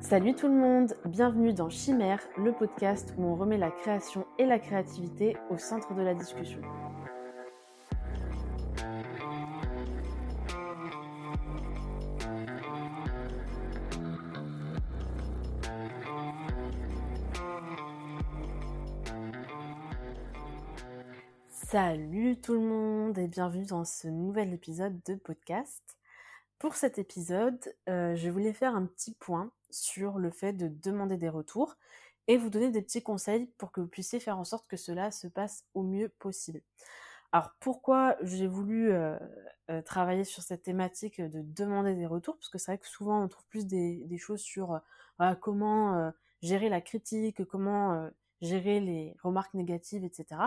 Salut tout le monde, bienvenue dans Chimère, le podcast où on remet la création et la créativité au centre de la discussion. Salut tout le monde et bienvenue dans ce nouvel épisode de podcast. Pour cet épisode, euh, je voulais faire un petit point sur le fait de demander des retours et vous donner des petits conseils pour que vous puissiez faire en sorte que cela se passe au mieux possible. Alors pourquoi j'ai voulu euh, euh, travailler sur cette thématique de demander des retours? Parce que c'est vrai que souvent on trouve plus des, choses sur comment gérer la critique, comment gérer les remarques négatives, etc.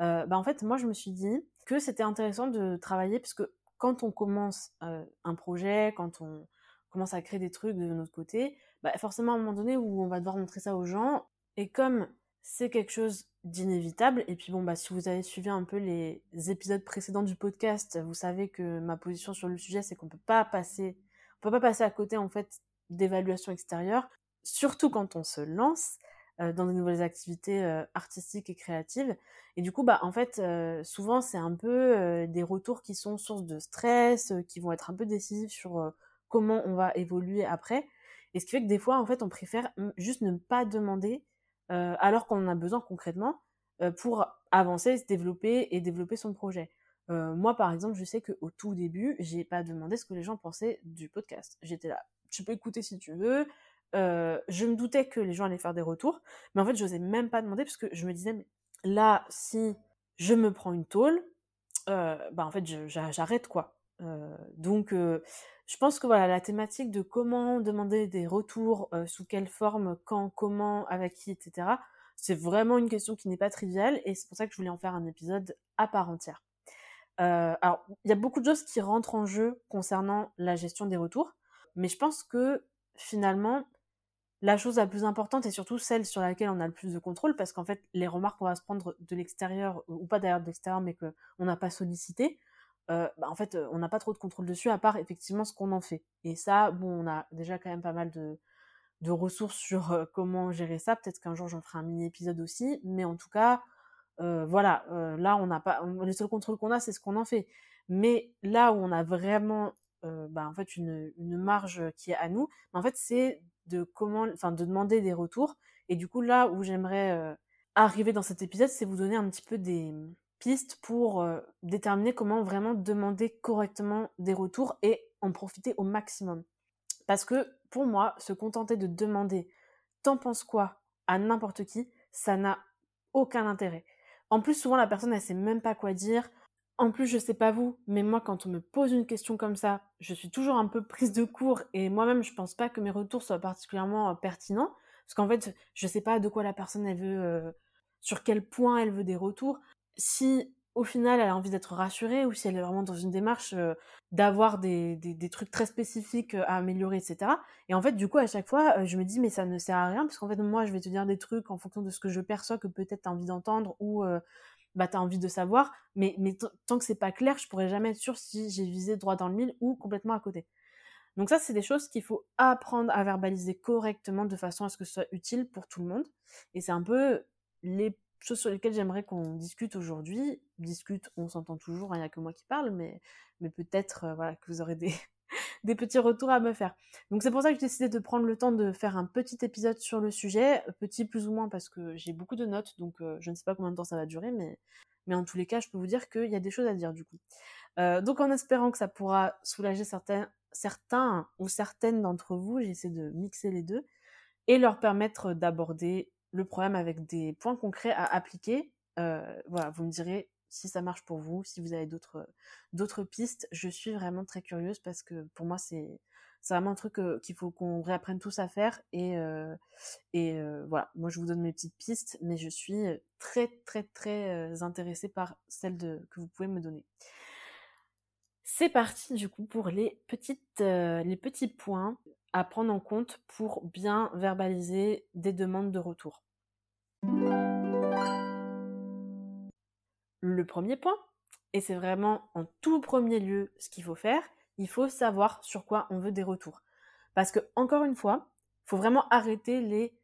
Euh, bah en fait, moi, je me suis dit que c'était intéressant de travailler parce que quand on commence euh, un projet, quand on commence à créer des trucs de notre côté, bah forcément à un moment donné où on va devoir montrer ça aux gens. Et comme c'est quelque chose d'inévitable, et puis bon, bah si vous avez suivi un peu les épisodes précédents du podcast, vous savez que ma position sur le sujet, c'est qu'on peut pas passer, on peut pas passer à côté en fait d'évaluation extérieure, surtout quand on se lance. Euh, dans de nouvelles activités euh, artistiques et créatives. Et du coup, bah, en fait, euh, souvent, c'est un peu des retours qui sont source de stress, qui vont être un peu décisifs sur comment on va évoluer après. Et ce qui fait que des fois, en fait, on préfère juste ne pas demander alors qu'on en a besoin concrètement pour avancer, se développer et développer son projet. moi, par exemple, je sais qu'au tout début, j'ai pas demandé ce que les gens pensaient du podcast. J'étais là, tu peux écouter si tu veux, je me doutais que les gens allaient faire des retours, mais en fait, je n'osais même pas demander parce que je me disais, mais là, si je me prends une tôle, euh, bah en fait, j'arrête quoi. Donc, je pense que voilà, la thématique de comment demander des retours, sous quelle forme, quand, comment, avec qui, etc., c'est vraiment une question qui n'est pas triviale et c'est pour ça que je voulais en faire un épisode à part entière. alors, il y a beaucoup de choses qui rentrent en jeu concernant la gestion des retours, mais je pense que finalement, la chose la plus importante et surtout celle sur laquelle on a le plus de contrôle parce qu'en fait les remarques qu'on va se prendre de l'extérieur ou pas d'ailleurs de l'extérieur mais qu'on n'a pas sollicité euh, bah, en fait euh, on n'a pas trop de contrôle dessus à part effectivement ce qu'on en fait. Et ça bon on a déjà quand même pas mal de, ressources sur euh, comment gérer ça. Peut-être qu'un jour j'en ferai un mini épisode aussi. Mais en tout cas voilà là on n'a pas le seul contrôle qu'on a c'est ce qu'on en fait. Mais là où on a vraiment bah, en fait une, une marge qui est à nous en fait c'est de comment, enfin, de demander des retours. Et du coup, là où j'aimerais euh, arriver dans cet épisode, c'est vous donner un petit peu des pistes pour euh, déterminer comment vraiment demander correctement des retours et en profiter au maximum. Parce que pour moi, se contenter de demander t'en penses quoi? à n'importe qui, ça n'a aucun intérêt. En plus, souvent, la personne, elle sait même pas quoi dire. En plus, je sais pas vous, mais moi, quand on me pose une question comme ça, je suis toujours un peu prise de court et moi-même, je pense pas que mes retours soient particulièrement pertinents parce qu'en fait, je sais pas de quoi la personne elle veut, sur quel point elle veut des retours. Si au final elle a envie d'être rassurée ou si elle est vraiment dans une démarche d'avoir des, des, trucs très spécifiques à améliorer, etc. Et en fait, du coup, à chaque fois, je me dis mais ça ne sert à rien parce qu'en fait, moi, je vais te dire des trucs en fonction de ce que je perçois que peut-être tu as envie d'entendre ou bah t'as envie de savoir, mais, mais tant que c'est pas clair, je pourrais jamais être sûre si j'ai visé droit dans le mille ou complètement à côté. Donc ça, c'est des choses qu'il faut apprendre à verbaliser correctement de façon à ce que ce soit utile pour tout le monde. Et c'est un peu les choses sur lesquelles j'aimerais qu'on discute aujourd'hui. Discute, on s'entend toujours, hein, il n'y a que moi qui parle, mais, mais peut-être euh, voilà, que vous aurez des, des petits retours à me faire. Donc c'est pour ça que j'ai décidé de prendre le temps de faire un petit épisode sur le sujet, petit plus ou moins parce que j'ai beaucoup de notes, donc euh, je ne sais pas combien de temps ça va durer, mais, en tous les cas, je peux vous dire qu'il y a des choses à dire du coup. Euh, donc en espérant que ça pourra soulager certains, certains ou certaines d'entre vous, j'essaie de mixer les deux et leur permettre d'aborder le problème avec des points concrets à appliquer. Euh, voilà, vous me direz si ça marche pour vous, si vous avez d'autres d'autres pistes, je suis vraiment très curieuse parce que pour moi c'est c'est vraiment un truc euh, qu'il faut qu'on réapprenne tous à faire et euh, et euh, voilà, moi je vous donne mes petites pistes, mais je suis très très très intéressée par celles que vous pouvez me donner. C'est parti du coup pour les petites les petits points à prendre en compte pour bien verbaliser des demandes de retour. Le premier point, et c'est vraiment en tout premier lieu ce qu'il faut faire, il faut savoir sur quoi on veut des retours. Parce que, encore une fois, il faut vraiment arrêter les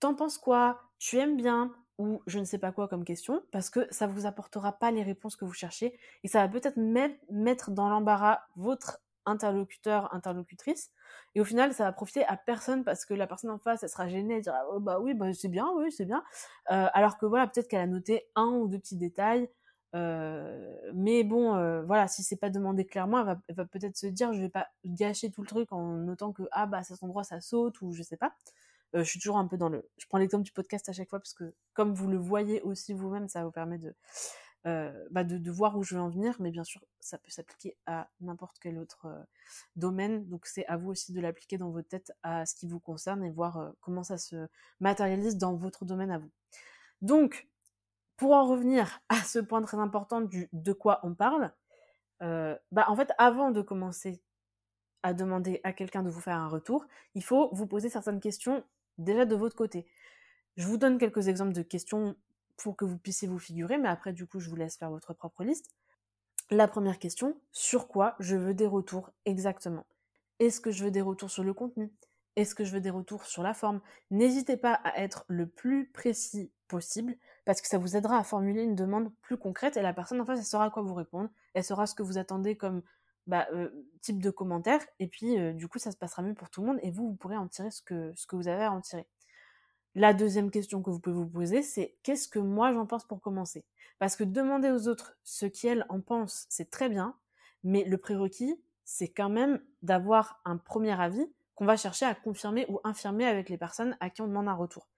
t'en penses quoi, tu aimes bien, ou je ne sais pas quoi comme question, parce que ça ne vous apportera pas les réponses que vous cherchez, et ça va peut-être même mettre dans l'embarras votre interlocuteur, interlocutrice, et au final, ça va profiter à personne parce que la personne en face, elle sera gênée, elle dira oh, bah oui, bah c'est bien, oui, c'est bien, euh, alors que voilà, peut-être qu'elle a noté un ou deux petits détails, mais bon, voilà, si c'est pas demandé clairement, elle va, peut-être se dire, je vais pas gâcher tout le truc en notant que ah bah à cet endroit ça saute ou je sais pas. je suis toujours un peu dans le, je prends l'exemple du podcast à chaque fois parce que comme vous le voyez aussi vous-même, ça vous permet de bah de, voir où je veux en venir, mais bien sûr, ça peut s'appliquer à n'importe quel autre domaine. Donc c'est à vous aussi de l'appliquer dans votre tête à ce qui vous concerne et voir comment ça se matérialise dans votre domaine à vous. Donc, pour en revenir à ce point très important du de quoi on parle, bah en fait, avant de commencer à demander à quelqu'un de vous faire un retour, il faut vous poser certaines questions déjà de votre côté. Je vous donne quelques exemples de questions pour que vous puissiez vous figurer, mais après, du coup, je vous laisse faire votre propre liste. La première question, sur quoi je veux des retours exactement? Est-ce que je veux des retours sur le contenu? Est-ce que je veux des retours sur la forme? N'hésitez pas à être le plus précis possible, parce que ça vous aidera à formuler une demande plus concrète, et la personne en face, elle saura quoi vous répondre, elle saura ce que vous attendez comme bah, euh, type de commentaire, et puis euh, du coup, ça se passera mieux pour tout le monde, et vous, vous pourrez en tirer ce que, ce que vous avez à en tirer. La deuxième question que vous pouvez vous poser, c'est qu'est-ce que moi j'en pense pour commencer? Parce que demander aux autres ce qu'elles en pensent, c'est très bien, mais le prérequis, c'est quand même d'avoir un premier avis qu'on va chercher à confirmer ou infirmer avec les personnes à qui on demande un retour.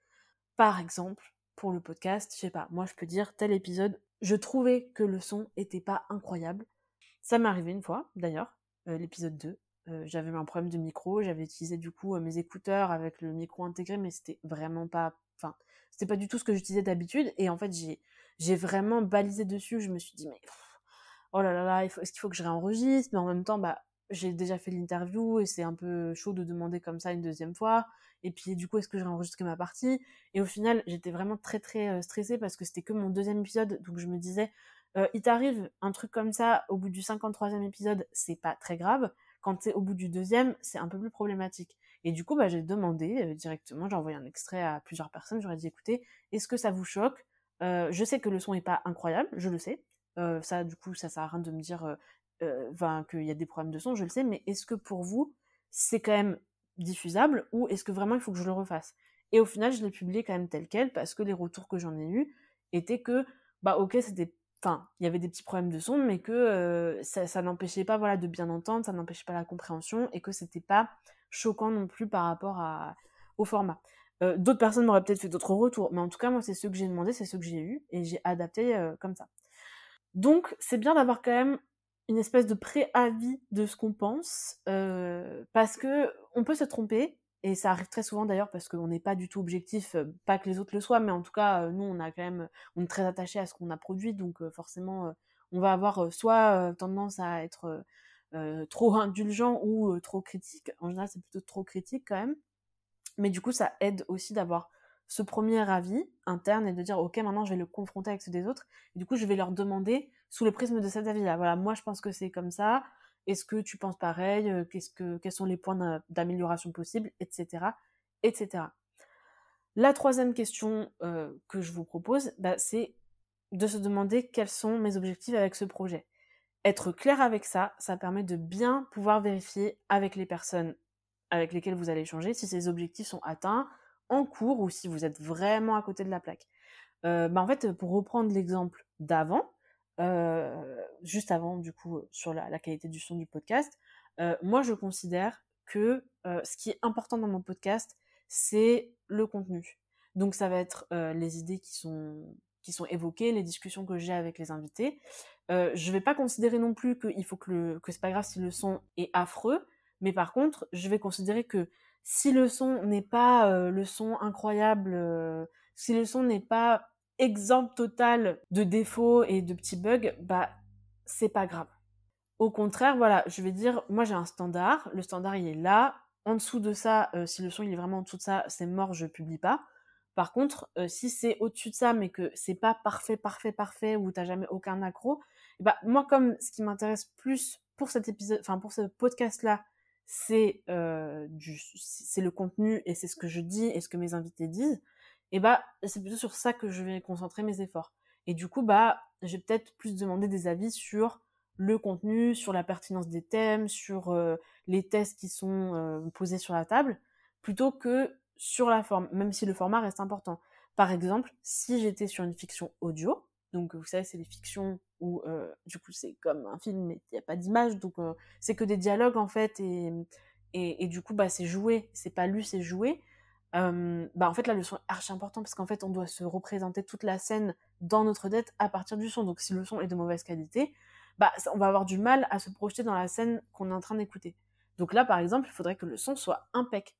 Par exemple, pour le podcast, je sais pas, moi je peux dire tel épisode, je trouvais que le son était pas incroyable. Ça m'est arrivé une fois, d'ailleurs, euh, l'épisode 2, euh, j'avais un problème de micro, j'avais utilisé du coup euh, mes écouteurs avec le micro intégré, mais c'était vraiment pas, enfin, c'était pas du tout ce que j'utilisais d'habitude. Et en fait, j'ai, vraiment balisé dessus. Je me suis dit, mais oh là là là, est-ce qu'il faut que je réenregistre? Mais en même temps, bah, j'ai déjà fait l'interview et c'est un peu chaud de demander comme ça une deuxième fois. Et puis du coup, est-ce que je réenregistre ma partie? Et au final, j'étais vraiment très très euh, stressée parce que c'était que mon deuxième épisode, donc je me disais, il t'arrive un truc comme ça au bout du 53e épisode, c'est pas très grave. Quand c'est au bout du deuxième, c'est un peu plus problématique. Et du coup, bah, j'ai demandé euh, directement, j'ai envoyé un extrait à plusieurs personnes, j'aurais dit écoutez, est-ce que ça vous choque? Euh, Je sais que le son n'est pas incroyable, je le sais. Euh, ça, du coup, ça sert à rien de me dire qu'il y a des problèmes de son, je le sais, mais est-ce que pour vous, c'est quand même diffusable ou est-ce que vraiment il faut que je le refasse? Et au final, je l'ai publié quand même tel quel parce que les retours que j'en ai eus étaient que, bah ok, c'était enfin, il y avait des petits problèmes de son, mais que euh, ça, n'empêchait pas voilà, de bien entendre, ça n'empêchait pas la compréhension, et que c'était pas choquant non plus par rapport au format. Euh, d'autres personnes m'auraient peut-être fait d'autres retours, mais en tout cas, moi, c'est ceux que j'ai demandé, c'est ceux que j'ai eu, et j'ai adapté euh, comme ça. Donc, c'est bien d'avoir quand même une espèce de préavis de ce qu'on pense, parce que on peut se tromper, et ça arrive très souvent d'ailleurs parce qu'on n'est pas du tout objectif, euh, pas que les autres le soient, mais en tout cas, euh, nous, on a quand même, on est très attaché à ce qu'on a produit, donc euh, forcément, on va avoir soit tendance à être trop indulgent ou trop critique. En général, c'est plutôt trop critique quand même. Mais du coup, ça aide aussi d'avoir ce premier avis interne et de dire, ok, maintenant, je vais le confronter avec ceux des autres. Et du coup, je vais leur demander sous le prisme de cet avis-là. Voilà, moi, je pense que c'est comme ça. Est-ce que tu penses pareil? Euh, Qu'est-ce que, Quels sont les points d'amélioration possibles? Etc. etc. La troisième question euh, que je vous propose, bah, c'est de se demander quels sont mes objectifs avec ce projet. Être clair avec ça, ça permet de bien pouvoir vérifier avec les personnes avec lesquelles vous allez échanger si ces objectifs sont atteints en cours ou si vous êtes vraiment à côté de la plaque. Euh, bah, en fait, pour reprendre l'exemple d'avant, juste avant, du coup, sur la, qualité du son du podcast, euh, moi, je considère que euh, ce qui est important dans mon podcast, c'est le contenu. Donc, ça va être les idées qui sont qui sont évoquées, les discussions que j'ai avec les invités. Euh, je vais pas considérer non plus qu'il faut que le que c'est pas grave si le son est affreux, mais par contre, je vais considérer que si le son n'est pas le son incroyable, si le son n'est pas exemple total de défauts et de petits bugs, bah c'est pas grave. Au contraire, voilà, je vais dire, moi j'ai un standard, le standard il est là. En dessous de ça, euh, si le son il est vraiment en dessous de ça, c'est mort, je publie pas. Par contre, euh, si c'est au-dessus de ça, mais que c'est pas parfait, parfait, parfait, ou t'as jamais aucun accro, bah moi comme ce qui m'intéresse plus pour cet épisode, enfin pour ce podcast-là, c'est du, c'est le contenu et c'est ce que je dis et ce que mes invités disent, et bah c'est plutôt sur ça que je vais concentrer mes efforts. Et du coup, bah, j'ai peut-être plus demandé des avis sur le contenu, sur la pertinence des thèmes, sur les tests qui sont posés sur la table, plutôt que sur la forme, même si le format reste important. Par exemple, si j'étais sur une fiction audio, donc vous savez, c'est des fictions où du coup c'est comme un film, mais il n'y a pas d'image, donc c'est que des dialogues en fait, et, et, et du coup bah c'est joué, c'est pas lu, c'est joué. Bah en fait la leçon est archi important parce qu'en fait on doit se représenter toute la scène dans notre tête à partir du son. Donc si le son est de mauvaise qualité, bah on va avoir du mal à se projeter dans la scène qu'on est en train d'écouter. Donc là par exemple, il faudrait que le son soit impec.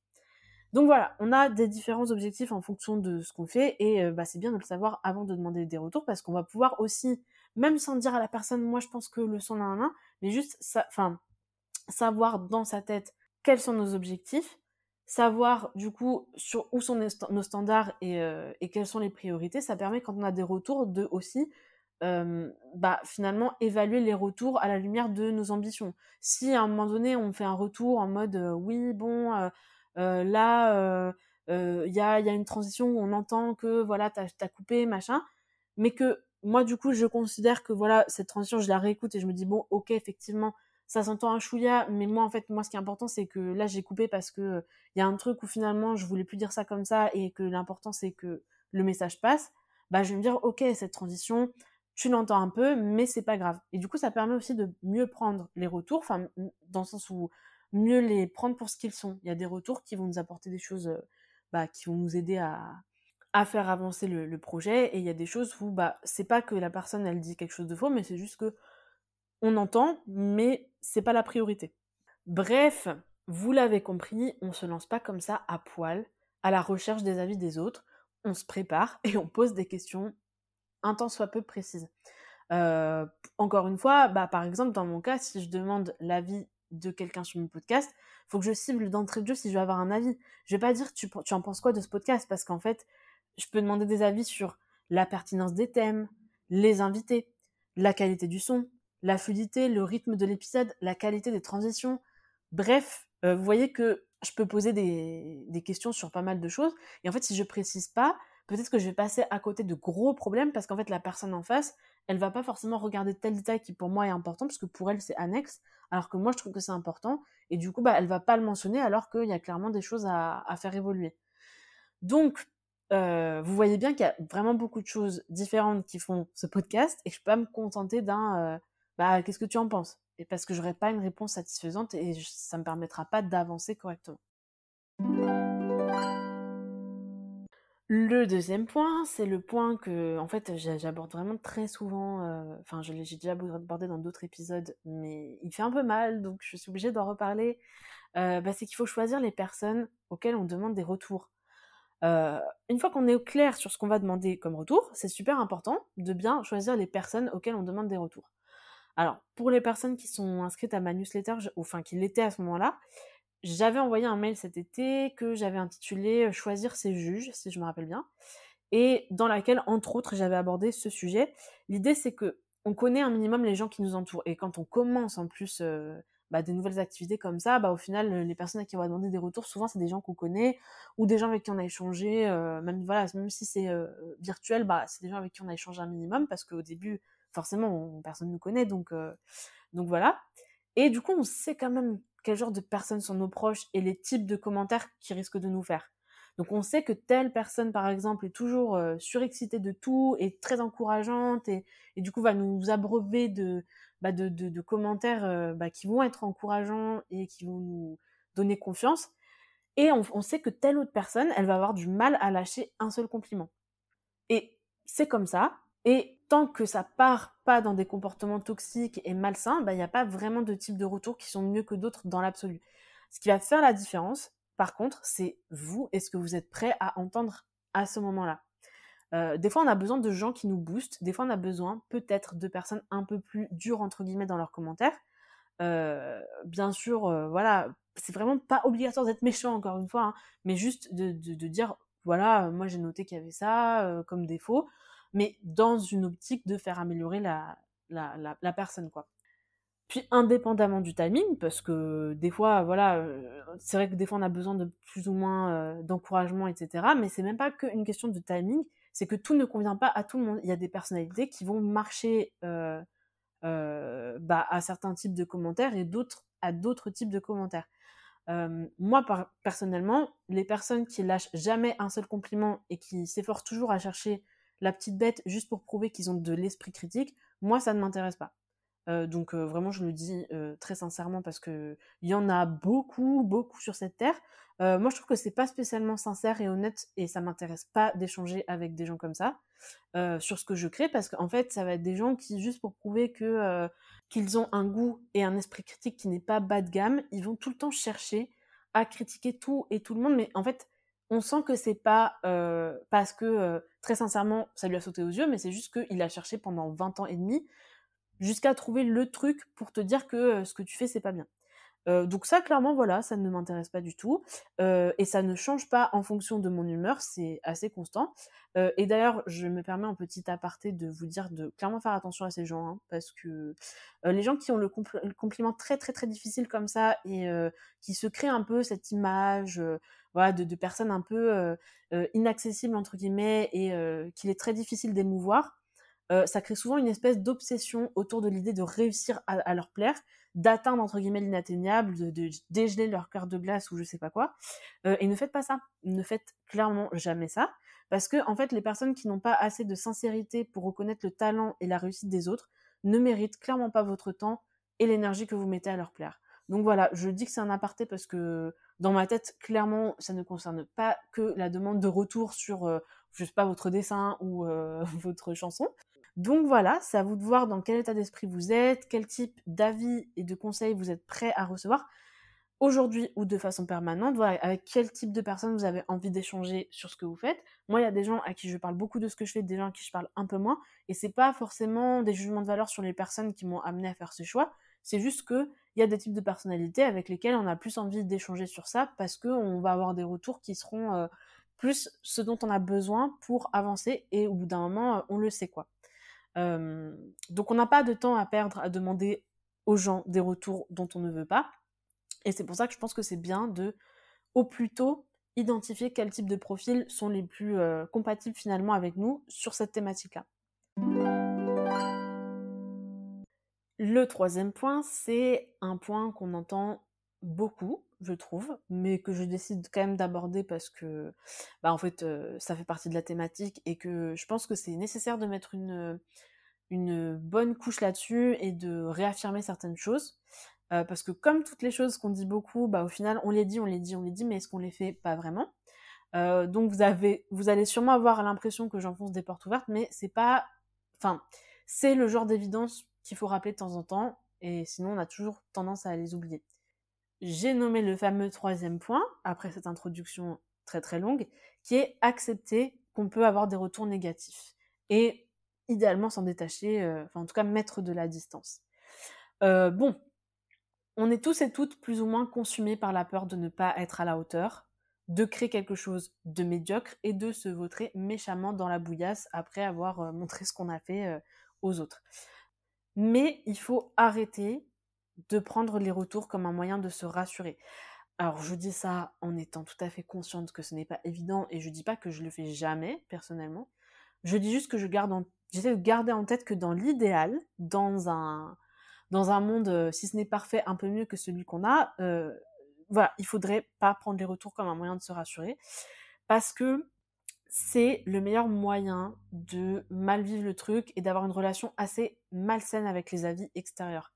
Donc voilà, on a des différents objectifs en fonction de ce qu'on fait et bah, c'est bien de le savoir avant de demander des retours parce qu'on va pouvoir aussi, même sans dire à la personne, moi je pense que le son a un, mais juste, enfin, savoir dans sa tête quels sont nos objectifs savoir du coup sur où sont nos standards et, euh, et, quelles sont les priorités, ça permet quand on a des retours de aussi euh, bah, finalement évaluer les retours à la lumière de nos ambitions. Si à un moment donné on fait un retour en mode euh, oui bon là il y a, y, a, une transition où on entend que voilà t'as as coupé machin, mais que moi du coup je considère que voilà cette transition je la réécoute et je me dis bon ok effectivement ça s'entend un chouïa, mais moi en fait moi ce qui est important c'est que là j'ai coupé parce que il y a un truc où finalement je voulais plus dire ça comme ça et que l'important c'est que le message passe, bah je vais me dire ok cette transition tu l'entends un peu mais c'est pas grave. Et du coup ça permet aussi de mieux prendre les retours, enfin dans le sens où mieux les prendre pour ce qu'ils sont. Il y a des retours qui vont nous apporter des choses euh, bah, qui vont nous aider à, à faire avancer le, le, projet et il y a des choses où bah c'est pas que la personne elle dit quelque chose de faux mais c'est juste que on entend, mais c'est pas la priorité. Bref, vous l'avez compris, on se lance pas comme ça à poil, à la recherche des avis des autres. On se prépare et on pose des questions un temps soit peu précises. Euh, encore une fois, bah, par exemple, dans mon cas, si je demande l'avis de quelqu'un sur mon podcast, faut que je cible d'entrée de jeu si je veux avoir un avis. Je vais pas dire tu en penses quoi de ce podcast? Parce qu'en fait, je peux demander des avis sur la pertinence des thèmes, les invités, la qualité du son, la fluidité, le rythme de l'épisode, la qualité des transitions. Bref, euh, vous voyez que je peux poser des, questions sur pas mal de choses. Et en fait, si je précise pas, peut-être que je vais passer à côté de gros problèmes parce qu'en fait, la personne en face, elle va pas forcément regarder tel détail qui pour moi est important parce que pour elle, c'est annexe. Alors que moi, je trouve que c'est important. Et du coup, bah, elle va pas le mentionner alors qu'il y a clairement des choses à, à faire évoluer. Donc, euh, vous voyez bien qu'il y a vraiment beaucoup de choses différentes qui font ce podcast et je peux pas me contenter d'un euh, bah, qu'est-ce que tu en penses? Et parce que j'aurai pas une réponse satisfaisante et ça me permettra pas d'avancer correctement. Le deuxième point, c'est le point que, en fait, j'aborde vraiment très souvent. Euh, enfin, je l'ai déjà abordé dans d'autres épisodes, mais il fait un peu mal, donc je suis obligée d'en reparler. Euh, bah, c'est qu'il faut choisir les personnes auxquelles on demande des retours. Euh, une fois qu'on est au clair sur ce qu'on va demander comme retour, c'est super important de bien choisir les personnes auxquelles on demande des retours. Alors, pour les personnes qui sont inscrites à ma newsletter, enfin qui l'étaient à ce moment-là, j'avais envoyé un mail cet été que j'avais intitulé euh, Choisir ses juges, si je me rappelle bien, et dans laquelle, entre autres, j'avais abordé ce sujet. L'idée, c'est que on connaît un minimum les gens qui nous entourent, et quand on commence en plus euh, bah, des nouvelles activités comme ça, bah, au final, les personnes à qui on va demander des retours, souvent, c'est des gens qu'on connaît, ou des gens avec qui on a échangé, euh, même voilà, même si c'est virtuel, bah, c'est des gens avec qui on a échangé un minimum, parce qu'au début, forcément, personne ne nous connaît, donc, euh, donc voilà. Et du coup, on sait quand même quel genre de personnes sont nos proches et les types de commentaires qui risquent de nous faire. Donc on sait que telle personne, par exemple, est toujours euh, surexcitée de tout, et très encourageante, et, et, du coup va nous abreuver de, bah, de, de, de, commentaires euh, bah, qui vont être encourageants et qui vont nous donner confiance. Et on, on sait que telle autre personne, elle va avoir du mal à lâcher un seul compliment. Et c'est comme ça, et tant que ça part pas dans des comportements toxiques et malsains, bah, il n'y a pas vraiment de type de retour qui sont mieux que d'autres dans l'absolu. Ce qui va faire la différence, par contre, c'est vous, est-ce que vous êtes prêt à entendre à ce moment-là euh, Des fois, on a besoin de gens qui nous boostent, des fois, on a besoin peut-être de personnes un peu plus dures, entre guillemets, dans leurs commentaires. Euh, bien sûr, euh, voilà, c'est vraiment pas obligatoire d'être méchant, encore une fois, hein, mais juste de dire, voilà, moi j'ai noté qu'il y avait ça comme défaut mais dans une optique de faire améliorer la, la, la, personne, quoi. Puis indépendamment du timing, parce que des fois, voilà, c'est vrai que des fois on a besoin de plus ou moins d'encouragement, etc. Mais c'est même pas qu'une question de timing, c'est que tout ne convient pas à tout le monde. Il y a des personnalités qui vont marcher bah, à certains types de commentaires et d'autres à d'autres types de commentaires. moi, personnellement, les personnes qui lâchent jamais un seul compliment et qui s'efforcent toujours à chercher la petite bête juste pour prouver qu'ils ont de l'esprit critique, moi, ça ne m'intéresse pas donc vraiment, je le dis très sincèrement parce que il y en a beaucoup, beaucoup sur cette terre. moi, je trouve que c'est pas spécialement sincère et honnête et ça m'intéresse pas d'échanger avec des gens comme ça sur ce que je crée parce qu'en fait, ça va être des gens qui juste pour prouver que qu'ils ont un goût et un esprit critique qui n'est pas bas de gamme, ils vont tout le temps chercher à critiquer tout et tout le monde. Mais en fait, on sent que c'est pas parce que très sincèrement, ça lui a sauté aux yeux, mais c'est juste qu'il a cherché pendant 20 ans et demi jusqu'à trouver le truc pour te dire que ce que tu fais, c'est pas bien. Donc ça, clairement, voilà, ça ne m'intéresse pas du tout. et ça ne change pas en fonction de mon humeur, c'est assez constant. et d'ailleurs, je me permets un petit aparté de vous dire de clairement faire attention à ces gens, hein, parce que les gens qui ont le, compliment très très très difficile comme ça et qui se créent un peu cette image voilà, de, personnes un peu inaccessibles entre guillemets et qu'il est très difficile d'émouvoir, euh, ça crée souvent une espèce d'obsession autour de l'idée de réussir à, leur plaire, d'atteindre entre guillemets l'inatteignable, de, dégeler leur cœur de glace ou je sais pas quoi. Euh, et ne faites pas ça. Ne faites clairement jamais ça. Parce que, en fait, les personnes qui n'ont pas assez de sincérité pour reconnaître le talent et la réussite des autres ne méritent clairement pas votre temps et l'énergie que vous mettez à leur plaire. Donc voilà, je dis que c'est un aparté parce que dans ma tête, clairement, ça ne concerne pas que la demande de retour sur, euh, je sais pas, votre dessin ou votre chanson. Donc voilà, c'est à vous de voir dans quel état d'esprit vous êtes, quel type d'avis et de conseils vous êtes prêt à recevoir aujourd'hui ou de façon permanente, voilà, avec quel type de personnes vous avez envie d'échanger sur ce que vous faites. Moi, il y a des gens à qui je parle beaucoup de ce que je fais, des gens à qui je parle un peu moins, et c'est pas forcément des jugements de valeur sur les personnes qui m'ont amené à faire ce choix, c'est juste que il y a des types de personnalités avec lesquelles on a plus envie d'échanger sur ça parce qu'on va avoir des retours qui seront euh, plus ce dont on a besoin pour avancer et au bout d'un moment, euh, on le sait quoi donc on n'a pas de temps à perdre à demander aux gens des retours dont on ne veut pas. Et c'est pour ça que je pense que c'est bien de, au plus tôt, identifier quel type de profils sont les plus compatibles finalement avec nous sur cette thématique-là. Le troisième point, c'est un point qu'on entend beaucoup, je trouve, mais que je décide quand même d'aborder parce que, bah, en fait, ça fait partie de la thématique et que je pense que c'est nécessaire de mettre une, une bonne couche là-dessus et de réaffirmer certaines choses. parce que comme toutes les choses qu'on dit beaucoup, bah, au final, on les dit, on les dit, on les dit, mais est-ce qu'on les fait pas vraiment? Donc vous avez, vous allez sûrement avoir l'impression que j'enfonce des portes ouvertes, mais c'est pas, enfin, c'est le genre d'évidence qu'il faut rappeler de temps en temps, et sinon on a toujours tendance à les oublier j'ai nommé le fameux troisième point, après cette introduction très très longue, qui est accepter qu'on peut avoir des retours négatifs. Et idéalement s'en détacher, euh, enfin en tout cas mettre de la distance. Euh, bon, on est tous et toutes plus ou moins consumés par la peur de ne pas être à la hauteur, de créer quelque chose de médiocre et de se vautrer méchamment dans la bouillasse après avoir euh, montré ce qu'on a fait aux autres. Mais il faut arrêter de prendre les retours comme un moyen de se rassurer. Alors je dis ça en étant tout à fait consciente que ce n'est pas évident et je dis pas que je le fais jamais personnellement. Je dis juste que je garde j'essaie de garder en tête que dans l'idéal, dans un dans un monde euh, si ce n'est parfait un peu mieux que celui qu'on a, euh, voilà, il faudrait pas prendre les retours comme un moyen de se rassurer parce que c'est le meilleur moyen de mal vivre le truc et d'avoir une relation assez malsaine avec les avis extérieurs.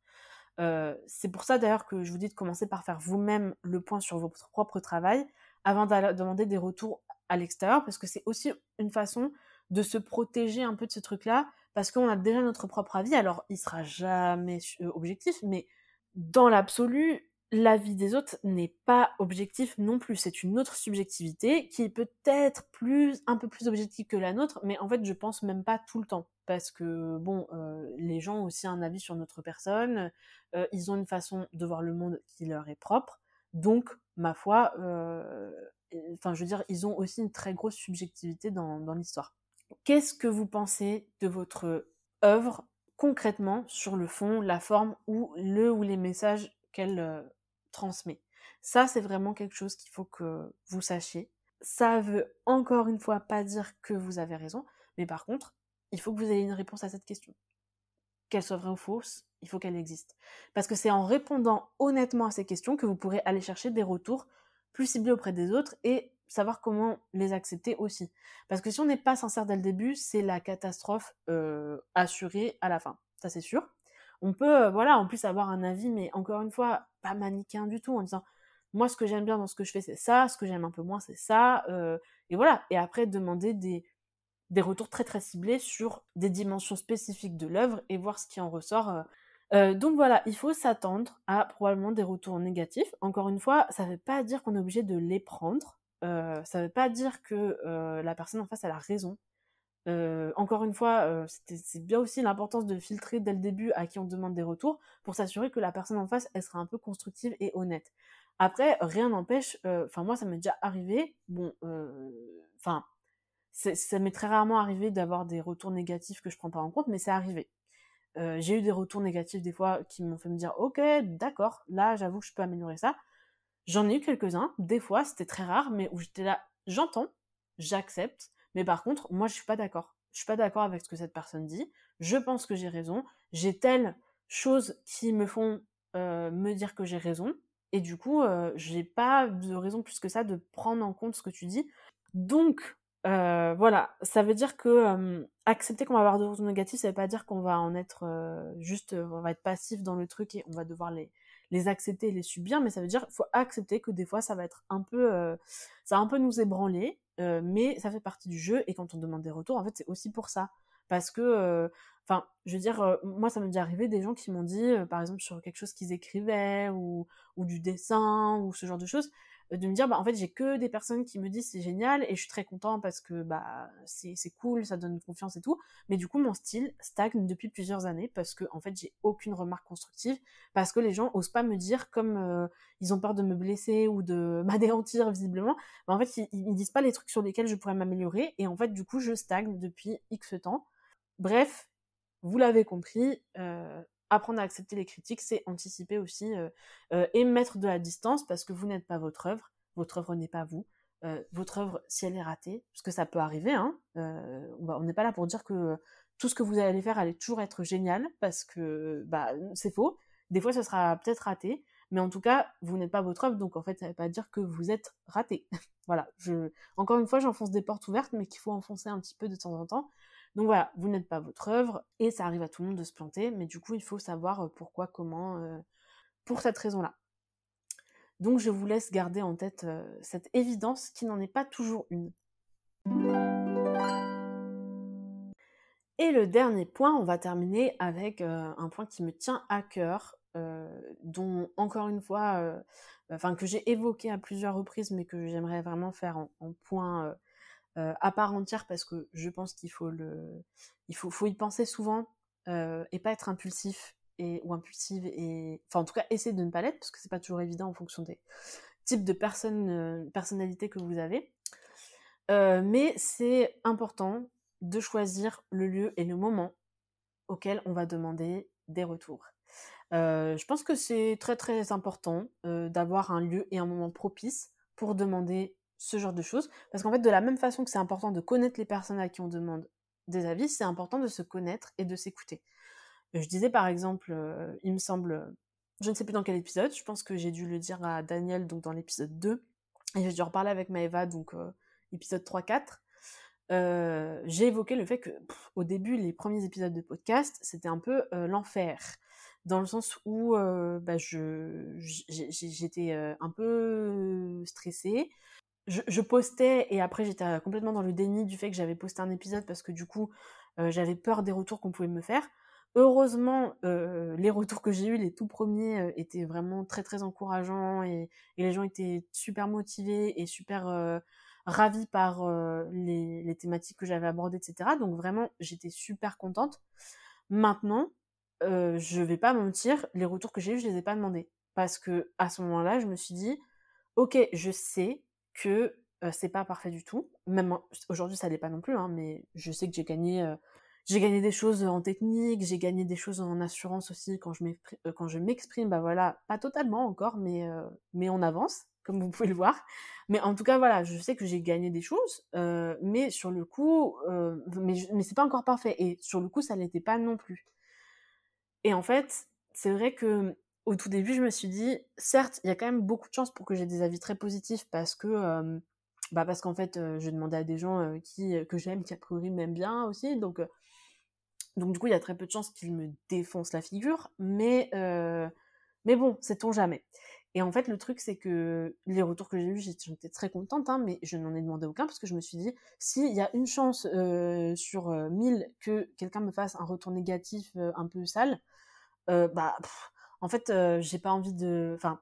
Euh, c'est pour ça d'ailleurs que je vous dis de commencer par faire vous-même le point sur votre propre travail avant de demander des retours à l'extérieur, parce que c'est aussi une façon de se protéger un peu de ce truc-là, parce qu'on a déjà notre propre avis. Alors, il sera jamais euh, objectif, mais dans l'absolu, l'avis des autres n'est pas objectif non plus. C'est une autre subjectivité qui est peut-être plus, un peu plus objective que la nôtre, mais en fait, je pense même pas tout le temps. Parce que, bon, euh, les gens ont aussi un avis sur notre personne, euh, ils ont une façon de voir le monde qui leur est propre. Donc, ma foi, euh, enfin, je veux dire, ils ont aussi une très grosse subjectivité dans, dans l'histoire. Qu'est-ce que vous pensez de votre œuvre concrètement sur le fond, la forme ou le ou les messages qu'elle transmet? Ça, c'est vraiment quelque chose qu'il faut que vous sachiez. Ça veut encore une fois pas dire que vous avez raison, mais par contre, il faut que vous ayez une réponse à cette question. Qu'elle soit vraie ou fausse, il faut qu'elle existe. Parce que c'est en répondant honnêtement à ces questions que vous pourrez aller chercher des retours plus ciblés auprès des autres et savoir comment les accepter aussi. Parce que si on n'est pas sincère dès le début, c'est la catastrophe euh, assurée à la fin. Ça c'est sûr. On peut, euh, voilà, en plus avoir un avis, mais encore une fois, pas manichéen du tout, en disant moi ce que j'aime bien dans ce que je fais c'est ça, ce que j'aime un peu moins c'est ça, euh, et voilà. Et après demander des, des retours très très ciblés sur des dimensions spécifiques de l'œuvre et voir ce qui en ressort. Euh, donc voilà, il faut s'attendre à probablement des retours négatifs. Encore une fois, ça ne veut pas dire qu'on est obligé de les prendre. Euh, ça ne veut pas dire que euh, la personne en face a la raison. encore une fois, c'est bien aussi l'importance de filtrer dès le début à qui on demande des retours pour s'assurer que la personne en face, elle sera un peu constructive et honnête. Après, rien n'empêche, enfin moi ça m'est déjà arrivé, bon, enfin, ça m'est très rarement arrivé d'avoir des retours négatifs que je prends pas en compte, mais c'est arrivé. Euh, j'ai eu des retours négatifs des fois qui m'ont fait me dire ok d'accord là j'avoue que je peux améliorer ça. J'en ai eu quelques-uns des fois c'était très rare mais où j'étais là j'entends j'accepte mais par contre moi je suis pas d'accord. Je suis pas d'accord avec ce que cette personne dit. Je pense que j'ai raison. J'ai telle chose qui me font euh, me dire que j'ai raison. Et du coup euh, j'ai pas de raison plus que ça de prendre en compte ce que tu dis. Donc euh, voilà, ça veut dire que accepter qu'on va avoir de retours négatifs, ça veut pas dire qu'on va en être juste, on va être passif dans le truc et on va devoir les, accepter et les subir, mais ça veut dire qu'il faut accepter que des fois ça va être un peu, ça va un peu nous ébranler, mais ça fait partie du jeu et quand on demande des retours, en fait c'est aussi pour ça, parce que, enfin, je veux dire, moi ça m'est déjà arrivé des gens qui m'ont dit, par exemple sur quelque chose qu'ils écrivaient ou du dessin ou ce genre de choses, de me dire bah en fait j'ai que des personnes qui me disent c'est génial et je suis très content parce que bah c'est cool ça donne confiance et tout. Mais du coup mon style stagne depuis plusieurs années parce que en fait j'ai aucune remarque constructive parce que les gens osent pas me dire comme euh, ils ont peur de me blesser ou de m'anéantir visiblement. Bah, en fait ils, ils, disent pas les trucs sur lesquels je pourrais m'améliorer et en fait du coup je stagne depuis x temps. Bref vous l'avez compris euh, apprendre à accepter les critiques, c'est anticiper aussi euh, euh, et mettre de la distance parce que vous n'êtes pas votre œuvre, votre œuvre n'est pas vous. Euh, votre œuvre, si elle est ratée, parce que ça peut arriver, hein, on n'est pas là pour dire que tout ce que vous allez faire allait toujours être génial, parce que bah, c'est faux. Des fois, ça sera peut-être raté, mais en tout cas, vous n'êtes pas votre œuvre, donc en fait, ça ne veut pas dire que vous êtes raté. voilà. Encore une fois, j'enfonce des portes ouvertes, mais qu'il faut enfoncer un petit peu de temps en temps. Donc voilà, vous n'êtes pas votre œuvre et ça arrive à tout le monde de se planter, mais du coup, il faut savoir euh, pourquoi, comment, euh, pour cette raison-là. Donc je vous laisse garder en tête euh, cette évidence qui n'en est pas toujours une. Et le dernier point, on va terminer avec un point qui me tient à cœur, dont encore une fois, enfin que j'ai évoqué à plusieurs reprises, mais que j'aimerais vraiment faire en point euh, à part entière parce que je pense qu'il faut le, il faut, y penser souvent euh, et pas être impulsif ou impulsive et, enfin en tout cas essayer de ne pas l'être parce que c'est pas toujours évident en fonction des types de personnes, euh, personnalités que vous avez. mais c'est important de choisir le lieu et le moment auquel on va demander des retours. je pense que c'est très très important d'avoir un lieu et un moment propice pour demander ce genre de choses. Parce qu'en fait, de la même façon que c'est important de connaître les personnes à qui on demande des avis, c'est important de se connaître et de s'écouter. Euh, je disais par exemple, euh, il me semble, je ne sais plus dans quel épisode, je pense que j'ai dû le dire à Daniel donc dans l'épisode 2, et j'ai dû en reparler avec Maëva, donc euh, épisode 3-4. j'ai évoqué le fait que au début, les premiers épisodes de podcast, c'était un peu l'enfer dans le sens où bah, je j'étais un peu stressée je, postais et après j'étais euh, complètement dans le déni du fait que j'avais posté un épisode parce que du coup euh, j'avais peur des retours qu'on pouvait me faire. Heureusement, euh, les retours que j'ai eus, les tout premiers, étaient vraiment très très encourageants et, les gens étaient super motivés et super ravis par les, thématiques que j'avais abordées, etc. Donc vraiment, j'étais super contente. Maintenant, je vais pas mentir, les retours que j'ai eus, je les ai pas demandés parce que à ce moment-là, je me suis dit, ok, je sais que c'est pas parfait du tout. Même aujourd'hui, ça l'est pas non plus, hein, mais je sais que j'ai gagné j'ai gagné des choses en technique, j'ai gagné des choses en assurance aussi quand je m'exprime, bah voilà, pas totalement encore, mais, mais on avance, comme vous pouvez le voir. Mais en tout cas, voilà, je sais que j'ai gagné des choses, mais sur le coup, mais, mais c'est pas encore parfait. Et sur le coup, ça l'était pas non plus. Et en fait, c'est vrai que au tout début, je me suis dit, certes, il y a quand même beaucoup de chances pour que j'ai des avis très positifs parce que, bah parce qu'en fait, je demandais à des gens qui que j'aime, qui a priori m'aiment bien aussi, donc donc du coup, il y a très peu de chances qu'ils me défoncent la figure, mais mais bon, sait-on jamais. Et en fait, le truc, c'est que les retours que j'ai eus, j'étais très contente, hein, mais je n'en ai demandé aucun parce que je me suis dit, s'il y a une chance sur mille que quelqu'un me fasse un retour négatif un peu sale, bah, en fait, j'ai pas envie de. Enfin,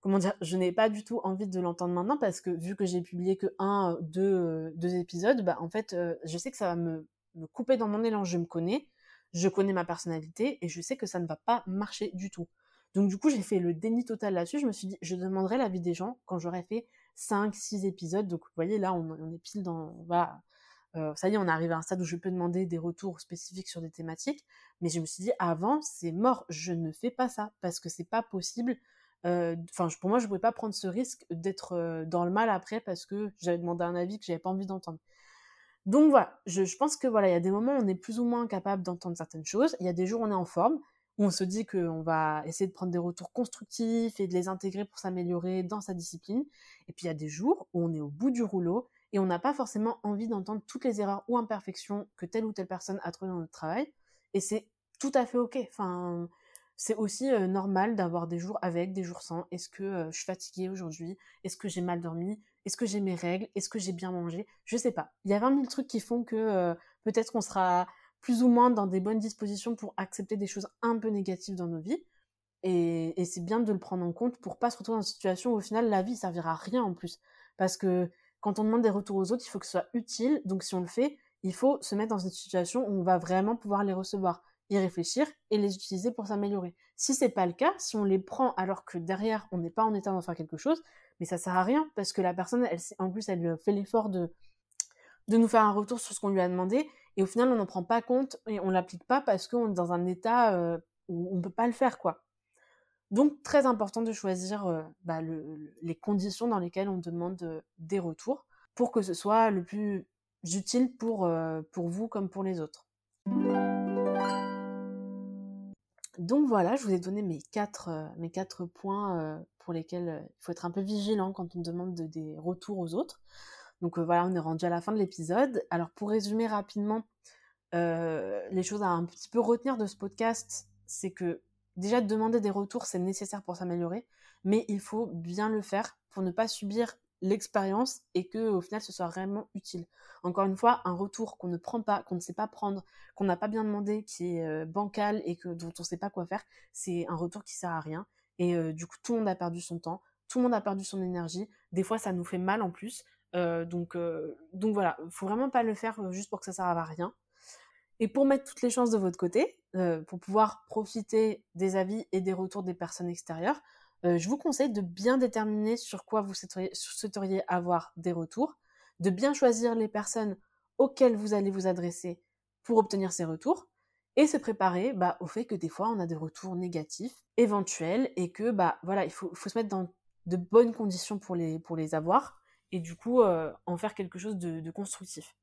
comment dire Je n'ai pas du tout envie de l'entendre maintenant parce que vu que j'ai publié que un, deux, deux épisodes, bah, en fait, je sais que ça va me, couper dans mon élan. Je me connais, je connais ma personnalité et je sais que ça ne va pas marcher du tout. Donc du coup, j'ai fait le déni total là-dessus. Je me suis dit, je demanderai l'avis des gens quand j'aurai fait 5, 6 épisodes. Donc vous voyez, là, on, est pile dans... euh, ça y est, on arrive à un stade où je peux demander des retours spécifiques sur des thématiques. Mais je me suis dit, avant, c'est mort. Je ne fais pas ça parce que c'est pas possible. Euh, enfin, pour moi, je ne pouvais pas prendre ce risque d'être euh, dans le mal après parce que j'avais demandé un avis que j'avais pas envie d'entendre. Donc voilà, je, pense que voilà, il y a des moments où on est plus ou moins capable d'entendre certaines choses. Il y a des jours où on est en forme où on se dit qu'on va essayer de prendre des retours constructifs et de les intégrer pour s'améliorer dans sa discipline. Et puis il y a des jours où on est au bout du rouleau et on n'a pas forcément envie d'entendre toutes les erreurs ou imperfections que telle ou telle personne a trouvées dans notre travail. Et c'est tout à fait ok. C'est aussi euh, normal d'avoir des jours avec, des jours sans. Est-ce que euh, je suis fatiguée aujourd'hui? Est-ce que j'ai mal dormi? Est-ce que j'ai mes règles? Est-ce que j'ai bien mangé? Je sais pas. Il y a 20 000 trucs qui font que euh, peut-être qu'on sera plus ou moins dans des bonnes dispositions pour accepter des choses un peu négatives dans nos vies. Et, c'est bien de le prendre en compte pour pas se retrouver dans une situation où au final la vie servira à rien en plus. Parce que quand on demande des retours aux autres, il faut que ce soit utile. Donc si on le fait, il faut se mettre dans une situation où on va vraiment pouvoir les recevoir, y réfléchir et les utiliser pour s'améliorer. Si c'est pas le cas, si on les prend alors que derrière on n'est pas en état d'en faire quelque chose, mais ça sert à rien parce que la personne, elle, en plus, elle fait l'effort de de nous faire un retour sur ce qu'on lui a demandé et au final, on n'en prend pas compte et on l'applique pas parce qu'on est dans un état euh, où on peut pas le faire, quoi. Donc, très important de choisir euh, bah, les conditions dans lesquelles on demande euh, des retours pour que ce soit le plus utile pour, pour vous comme pour les autres. Donc voilà, je vous ai donné mes quatre, mes quatre points pour lesquels il faut être un peu vigilant quand on demande des retours aux autres. Donc euh, voilà, on est rendu à la fin de l'épisode. Alors pour résumer rapidement, euh, les choses à un petit peu retenir de ce podcast, c'est que déjà demander des retours, c'est nécessaire pour s'améliorer, mais il faut bien le faire pour ne pas subir l'expérience et que au final ce soit vraiment utile. Encore une fois, un retour qu'on ne prend pas, qu'on ne sait pas prendre, qu'on n'a pas bien demandé, qui est euh, bancal et dont on ne sait pas quoi faire, c'est un retour qui sert à rien. Et du coup, tout le monde a perdu son temps, tout le monde a perdu son énergie. Des fois, ça nous fait mal en plus. Euh, donc, euh, donc voilà, faut vraiment pas le faire euh, juste pour que ça serve à rien. Et pour mettre toutes les chances de votre côté, pour pouvoir profiter des avis et des retours des personnes extérieures, je vous conseille de bien déterminer sur quoi vous souhaiteriez avoir des retours, de bien choisir les personnes auxquelles vous allez vous adresser pour obtenir ces retours, et se préparer bah, au fait que des fois on a des retours négatifs éventuels et que bah voilà il faut, faut se mettre dans de bonnes conditions pour les, pour les avoir et du coup euh, en faire quelque chose de, constructif.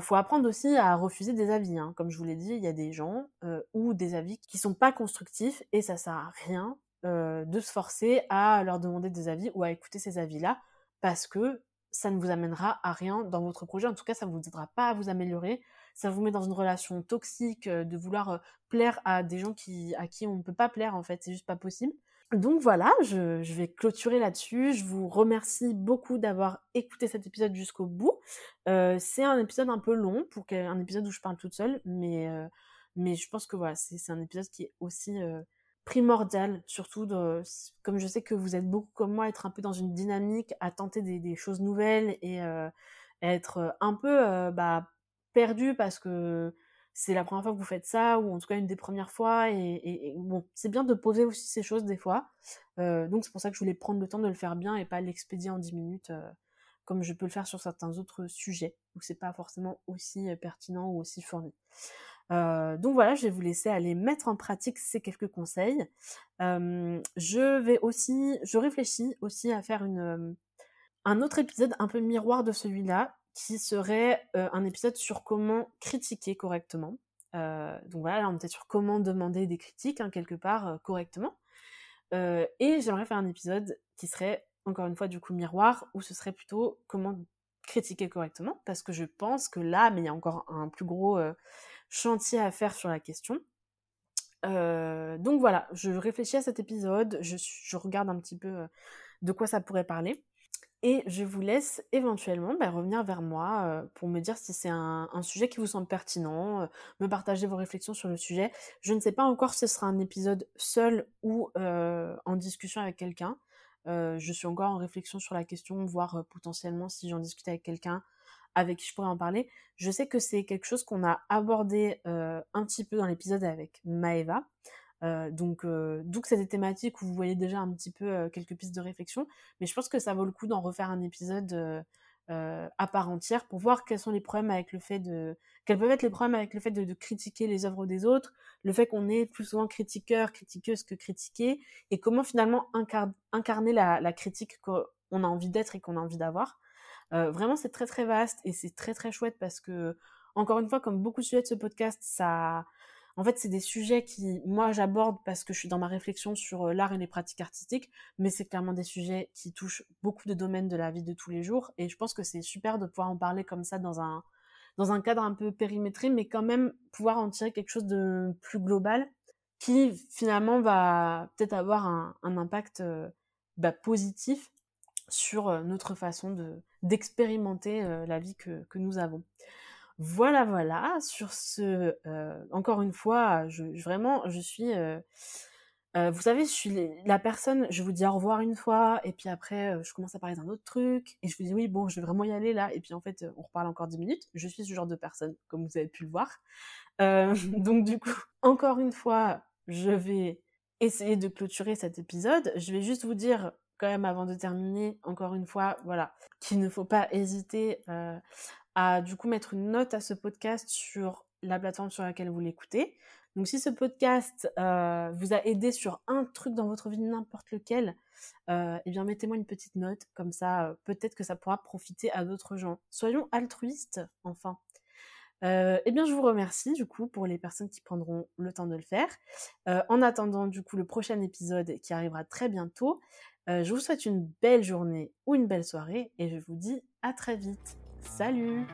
Faut apprendre aussi à refuser des avis. Hein. Comme je vous l'ai dit, il y a des gens ou des avis qui sont pas constructifs et ça sert à rien de se forcer à leur demander des avis ou à écouter ces avis-là parce que ça ne vous amènera à rien dans votre projet. En tout cas, ça ne vous aidera pas à vous améliorer. Ça vous met dans une relation toxique de vouloir plaire à des gens qui, à qui on ne peut pas plaire en fait. C'est juste pas possible. Donc voilà, je, vais clôturer là-dessus. Je vous remercie beaucoup d'avoir écouté cet épisode jusqu'au bout. Euh, c'est un épisode un peu long, pour un épisode où je parle toute seule, mais, euh, mais je pense que voilà, c'est un épisode qui est aussi euh, primordial, surtout de, comme je sais que vous êtes beaucoup comme moi, être un peu dans une dynamique, à tenter des, choses nouvelles et être un peu bah, perdu parce que c'est la première fois que vous faites ça, ou en tout cas une des premières fois. Et, bon, c'est bien de poser aussi ces choses des fois. Euh, donc c'est pour ça que je voulais prendre le temps de le faire bien et pas l'expédier en 10 minutes, euh, comme je peux le faire sur certains autres sujets, où c'est pas forcément aussi euh, pertinent ou aussi fourni. donc voilà, je vais vous laisser aller mettre en pratique ces quelques conseils. je vais aussi, je réfléchis aussi à faire un autre épisode un peu miroir de celui-là, qui serait un épisode sur comment critiquer correctement. donc voilà, là on était sur comment demander des critiques hein, quelque part correctement. et j'aimerais faire un épisode qui serait encore une fois du coup miroir, où ce serait plutôt comment critiquer correctement, parce que je pense que là, mais il y a encore un plus gros chantier à faire sur la question. donc voilà, je réfléchis à cet épisode, je, regarde un petit peu de quoi ça pourrait parler. Et je vous laisse éventuellement bah, revenir vers moi pour me dire si c'est un, sujet qui vous semble pertinent, me partager vos réflexions sur le sujet. Je ne sais pas encore si ce sera un épisode seul ou en discussion avec quelqu'un je suis encore en réflexion sur la question, voir potentiellement si j'en discute avec quelqu'un avec qui je pourrais en parler. Je sais que c'est quelque chose qu'on a abordé un petit peu dans l'épisode avec Maeva. Donc, donc c'est des thématiques où vous voyez déjà un petit peu quelques pistes de réflexion, mais je pense que ça vaut le coup d'en refaire un épisode euh, à part entière pour voir quels sont les problèmes avec le fait de quels peuvent être les problèmes avec le fait de, critiquer les œuvres des autres, le fait qu'on est plus souvent critiqueur, critiqueuse que critiqué, et comment finalement incarner la, critique qu'on a envie d'être et qu'on a envie d'avoir. Euh, vraiment, c'est très très vaste et c'est très très chouette parce que, encore une fois, comme beaucoup de sujets de ce podcast, ça, en fait, c'est des sujets qui, moi, j'aborde parce que je suis dans ma réflexion sur euh, l'art et les pratiques artistiques, mais c'est clairement des sujets qui touchent beaucoup de domaines de la vie de tous les jours. Et je pense que c'est super de pouvoir en parler comme ça dans un, dans un cadre un peu périmétré, mais quand même pouvoir en tirer quelque chose de plus global qui finalement va peut-être avoir un, impact euh, bah, positif sur euh, notre façon de d'expérimenter la vie que, que nous avons. Voilà, voilà. Sur ce, euh, encore une fois, vraiment, je suis. Euh, euh, vous savez, je suis la personne, je vous dis au revoir une fois, et puis après, je commence à parler d'un autre truc, et je vous dis oui, bon, je vais vraiment y aller là, et puis en fait, on reparle encore 10 minutes. Je suis ce genre de personne, comme vous avez pu le voir. donc, du coup, encore une fois, je vais essayer de clôturer cet épisode. Je vais juste vous dire quand même avant de terminer, encore une fois, voilà, qu'il ne faut pas hésiter à du coup mettre une note à ce podcast sur la plateforme sur laquelle vous l'écoutez. Donc si ce podcast euh, vous a aidé sur un truc dans votre vie, n'importe lequel, euh, eh bien mettez-moi une petite note, comme ça euh, peut-être que ça pourra profiter à d'autres gens. Soyons altruistes, enfin. eh bien je vous remercie du coup pour les personnes qui prendront le temps de le faire. en attendant du coup le prochain épisode qui arrivera très bientôt, je vous souhaite une belle journée ou une belle soirée et je vous dis à très vite. Salut